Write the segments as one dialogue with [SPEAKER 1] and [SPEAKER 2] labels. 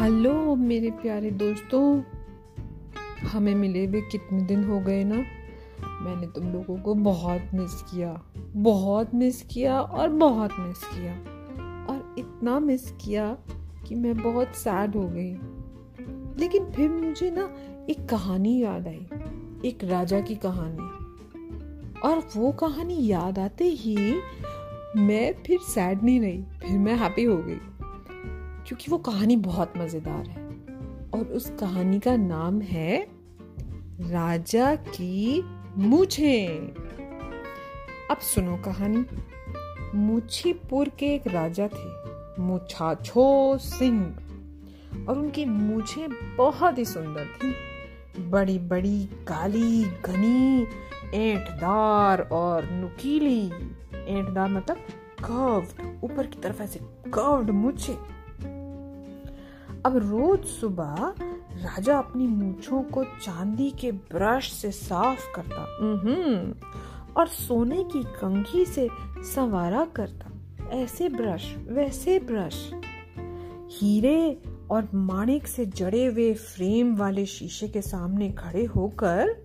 [SPEAKER 1] Hello, मेरे प्यारे दोस्तों। हमें मिले हुए कितने दिन हो गए ना? मैंने तुम लोगों को बहुत मिस किया। बहुत मिस किया और बहुत मिस किया। और इतना मिस किया कि मैं बहुत सैड हो गई। लेकिन फिर मुझे ना एक कहानी याद आई। एक राजा की कहानी। और वो कहानी याद आते ही मैं फिर सैड नहीं रही। फिर मैं हैप्पी हो गई। क्योंकि वो कहानी बहुत मज़ेदार है। और उस कहानी का नाम है राजा की मुझे अब सुनो कहानी। मुछीपुर के एक राजा थे, मुछाछो सिंह। और उनकी मुझे बहुत ही सुंदर थी। बड़ी बड़ी काली, घनी एंटदार और नुकीली। एंटदार मतलब कर्व्ड ऊपर की तरफ़ ऐसे कर्व्ड मुझे अब रोज सुबह राजा अपनी मूछों को चांदी के ब्रश से साफ़ करता। और सोने की कंघी से संवारा करता। ऐसे ब्रश वैसे ब्रश। हीरे और माणिक से जड़े हुए फ्रेम वाले शीशे के सामने खड़े होकर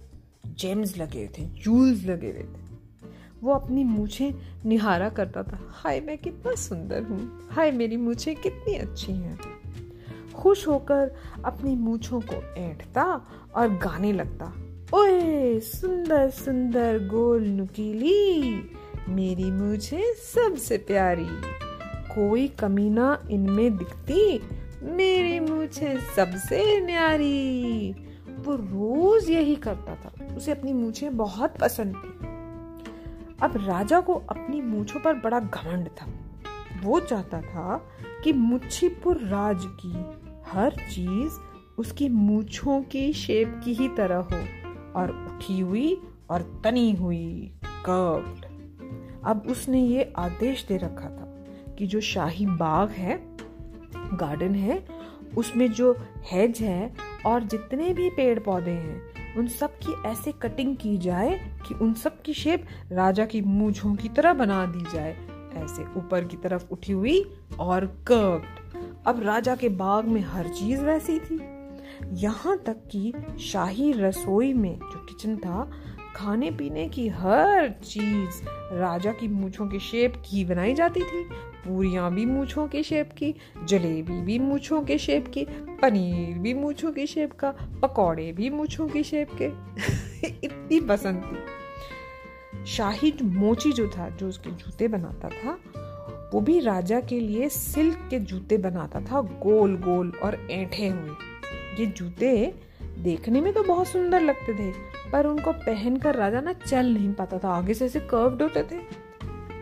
[SPEAKER 1] जेम्स लगे थे जूल्स लगे हुए थे। वो अपनी मूछे निहारा करता था। हाय मैं कितना सुंदर हूँ। हाय मेरी मूछे कितनी अच्छी हैं। खुश होकर अपनी मूछों को ऐंठता और गाने लगता। ओए, सुंदर सुंदर, गोल, नुकीली, मेरी मूछे सबसे प्यारी। कोई कमीना इनमें दिखती, मेरी मूछे सबसे न्यारी। वो रोज यही करता था, उसे अपनी मूछे बहुत पसंद थी। अब राजा को अपनी मूछों पर बड़ा घमंड था। वो चाहता था कि मुच्छीपुर राज की हर चीज़ उसकी मूछों की शेप की ही तरह हो, और उठी हुई और तनी हुई कर्व्ड अब उसने ये आदेश दे रखा था कि जो शाही बाग है गार्डन है, उसमें जो हेज है और जितने भी पेड़ पौधे हैं, उन सब की ऐसे कटिंग की जाए कि उन सब की शेप राजा की मूछों की तरह बना दी जाए, ऐसे ऊपर की तरफ़ उठी हुई और कर्व्ड अब राजा के बाग में हर चीज़ वैसी थी। यहाँ तक कि शाही रसोई में जो किचन था, खाने पीने की हर चीज़ राजा की मूछों की शेप की बनाई जाती थी। पूरियाँ भी मूछों की शेप की, जलेबी भी मूछों के शेप की, पनीर भी मूछों की शेप का, पकौड़े भी मूछों की शेप के। इतनी पसंद थी। शाही मोची जो था, जो उसके जूते बनाता था वो भी राजा के लिए सिल्क के जूते बनाता था, गोल गोल और ऐठे हुए। ये जूते देखने में तो बहुत सुंदर लगते थे, पर उनको पहनकर राजा ना चल नहीं पाता था, आगे से ऐसे कर्व्ड होते थे।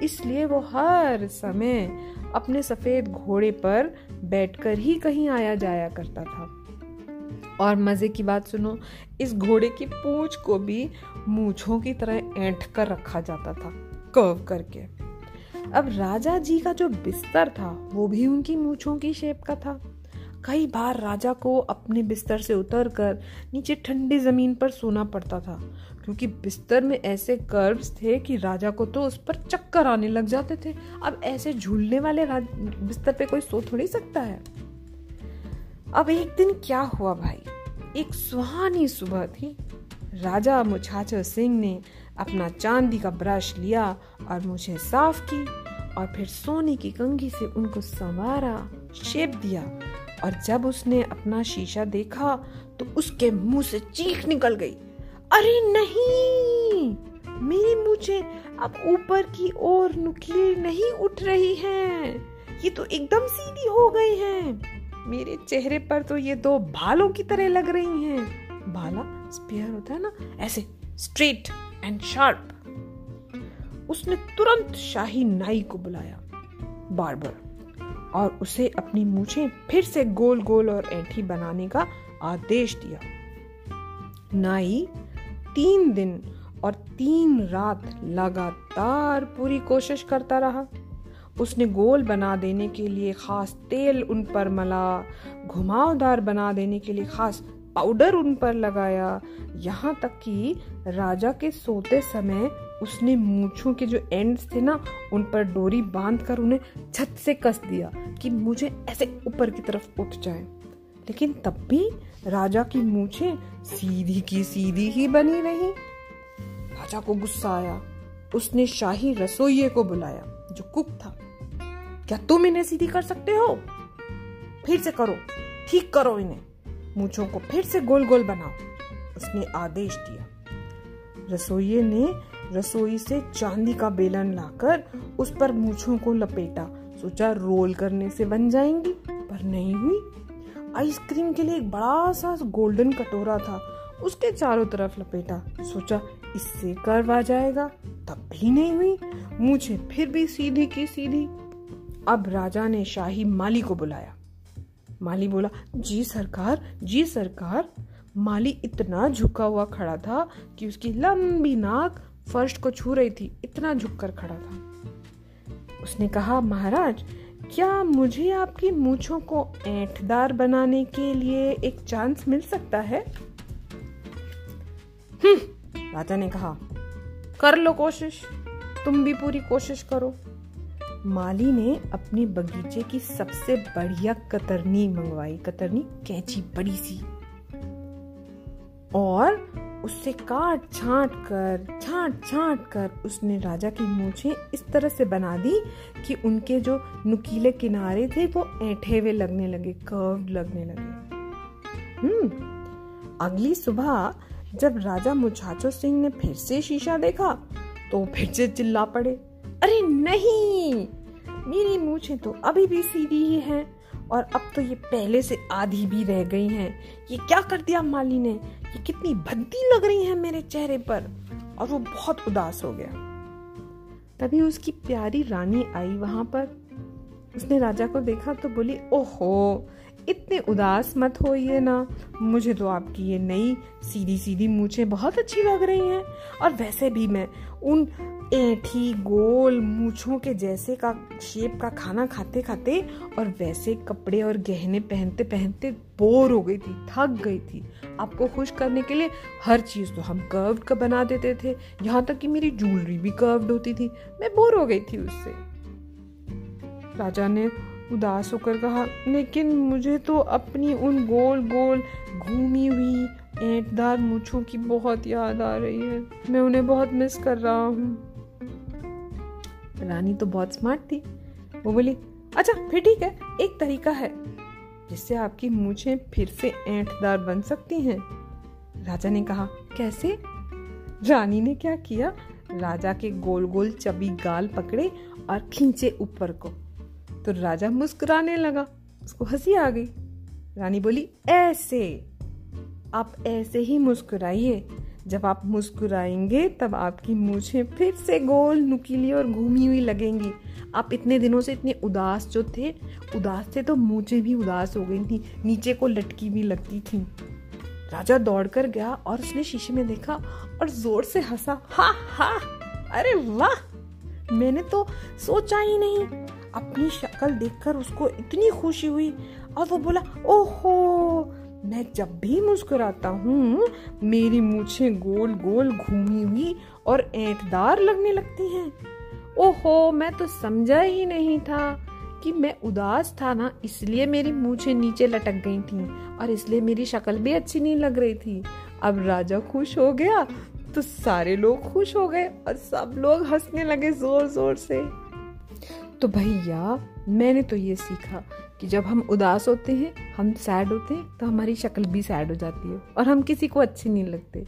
[SPEAKER 1] इसलिए वो हर समय अपने सफ़ेद घोड़े पर बैठकर ही कहीं आया जाया करता था। और मज़े की बात सुनो, इस घोड़े की पूंछ को भी मूछों की तरह ऐंठ कर रखा जाता था कर्व करके। अब राजा जी का जो बिस्तर था, वो भी उनकी मूछों की शेप का था। कई बार राजा को अपने बिस्तर से उतरकर नीचे ठंडी ज़मीन पर सोना पड़ता था, क्योंकि बिस्तर में ऐसे कर्व्स थे कि राजा को तो उस पर चक्कर आने लग जाते थे। अब ऐसे झूलने वाले बिस्तर पे कोई सो थोड़ी सकता है। अब एक दिन क्या हुआ भाई? एक सुहानी सुबह थी। राजा मुछाचर सिंह ने अपना चांदी का ब्रश लिया और मुझे साफ़ की और फिर सोने की कंघी से उनको संवारा, शेप दिया। और जब उसने अपना शीशा देखा तो उसके मुँह से चीख निकल गई। अरे नहीं! मेरी मुझे अब ऊपर की ओर नुकील नहीं उठ रही है। ये तो एकदम सीधी हो गई है। मेरे चेहरे पर तो ये दो भालों की तरह लग रही हैं। भाला स्पेयर होता है ना? ऐसे स्ट्रेट एंड शार्प उसने तुरंत शाही नाई को बुलाया, बार्बर, और उसे अपनी मूछें फिर से गोल गोल और ऐठी बनाने का आदेश दिया। नाई तीन दिन और तीन रात लगातार पूरी कोशिश करता रहा। उसने गोल बना देने के लिए खास तेल उन पर मला, घुमावदार बना देने के लिए खास पाउडर उन पर लगाया। यहाँ तक कि राजा के सोते समय उसने मूछों के जो एंड्स थे ना, उन पर डोरी बाँध कर उन्हें छत से कस दिया कि मुझे ऐसे ऊपर की तरफ़ उठ जाए। लेकिन तब भी राजा की मूछें सीधी की सीधी ही बनी रही। राजा को गुस्सा आया। उसने शाही रसोइये को बुलाया, जो कुक था। क्या तुम इन्हें सीधी कर सकते हो? फिर से करो, ठीक करो इन्हें। मूछों को फिर से गोल गोल बनाओ। उसने आदेश दिया। रसोइये ने रसोई से चांदी का बेलन लाकर उस पर मूछों को लपेटा। सोचा रोल करने से बन जाएँगी, पर नहीं हुई। आइसक्रीम के लिए एक बड़ा सा गोल्डन कटोरा था, उसके चारों तरफ़ लपेटा। सोचा इससे कर्व आ जाएगा, तब भी नहीं हुई। मुझे फिर भी सीधी की सीधी। अब राजा ने शाही माली को बुलाया। माली बोला जी सरकार जी सरकार। माली इतना झुका हुआ खड़ा था कि उसकी लंबी नाक फर्श को छू रही थी इतना झुककर खड़ा था। उसने कहा महाराज क्या मुझे आपकी मूछों को ऐंठदार बनाने के लिए एक चांस मिल सकता है? हम्म, राजा ने कहा कर लो कोशिश तुम भी पूरी कोशिश करो। माली ने अपने बगीचे की सबसे बढ़िया कतरनी मंगवाई। कतरनी कैंची, बड़ी सी। और उससे काट, छांट कर, छांट छांट कर उसने राजा की मूछे इस तरह से बना दी कि उनके जो नुकीले किनारे थे, वो ऐठे हुए लगने लगे कर्व लगने लगे। हम्म अगली सुबह जब राजा मुछाचो सिंह ने फिर से शीशा देखा तो फिर से चिल्ला पड़े। अरे नहीं! मेरी मूछें तो अभी भी सीधी ही हैं और अब तो ये पहले से आधी भी रह गई हैं। ये क्या कर दिया माली ने? ये कितनी भद्दी लग रही है मेरे चेहरे पर। और वो बहुत उदास हो गया। तभी उसकी प्यारी रानी आई वहाँ पर। उसने राजा को देखा तो बोली, ओहो, इतने उदास मत होइए ना। मुझे तो आपकी ये नई सीधी सीधी मूछें बहुत अच्छी लग रही हैं। और वैसे भी मैं उन ऐठी गोल मूछों के जैसे का, शेप का खाना खाते खाते और वैसे कपड़े और गहने पहनते पहनते बोर हो गई थी, थक गई थी। आपको खुश करने के लिए हर चीज़ तो हम कर्व्ड का बना देते थे। यहाँ तक कि मेरी ज्वेलरी भी कर्व्ड होती थी। मैं बोर हो गई थी उससे। राजा ने उदास होकर कहा, लेकिन मुझे तो अपनी उन गोल गोल घूमी हुई ऐंठदार मूछों की बहुत याद आ रही है। मैं उन्हें बहुत मिस कर रहा हूँ। रानी तो बहुत स्मार्ट थी। वो बोली अच्छा फिर ठीक है, एक तरीका है जिससे आपकी मूछें फिर से ऐंठदार बन सकती हैं। राजा ने कहा, कैसे? रानी ने क्या किया? राजा के गोल गोल चबी गाल पकड़े और खींचे ऊपर को। तो राजा मुस्कुराने लगा। उसको हँसी आ गई। रानी बोली, ऐसे, आप ऐसे ही मुस्कुराइए। जब आप मुस्कुराएँगे, तब आपकी मूछें फिर से गोल नुकीली और घूमी हुई लगेंगी। आप इतने दिनों से इतने उदास जो थे, उदास थे तो मूछें भी उदास हो गई थी, नीचे को लटकी भी लगती थी। राजा दौड़कर गया और उसने शीशे में देखा और ज़ोर से हंसा, हा हा, अरे वाह! मैंने तो सोचा ही नहीं। अपनी शक्ल देखकर उसको इतनी खुशी हुई और वो बोला, ओहो, मैं जब भी मुस्कुराता हूँ, मेरी मूछें गोल गोल घूमी हुई और ऐंठदार लगने लगती हैं। ओहो, मैं तो समझा ही नहीं था कि मैं उदास था ना, इसलिए मेरी मूछें नीचे लटक गई थी और इसलिए मेरी शक्ल भी अच्छी नहीं लग रही थी। अब राजा खुश हो गया तो सारे लोग खुश हो गए और सब लोग हंसने लगे ज़ोर ज़ोर से। तो भैया, मैंने तो ये सीखा कि जब हम उदास होते हैं, हम सैड होते हैं तो हमारी शक्ल भी सैड हो जाती है और हम किसी को अच्छे नहीं लगते।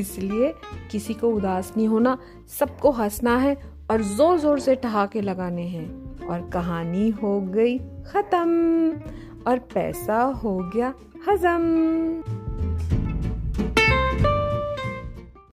[SPEAKER 1] इसलिए किसी को उदास नहीं होना, सबको हंसना है और ज़ोर ज़ोर से ठहाके लगाने हैं। और कहानी हो गई खत्म और पैसा हो गया हजम।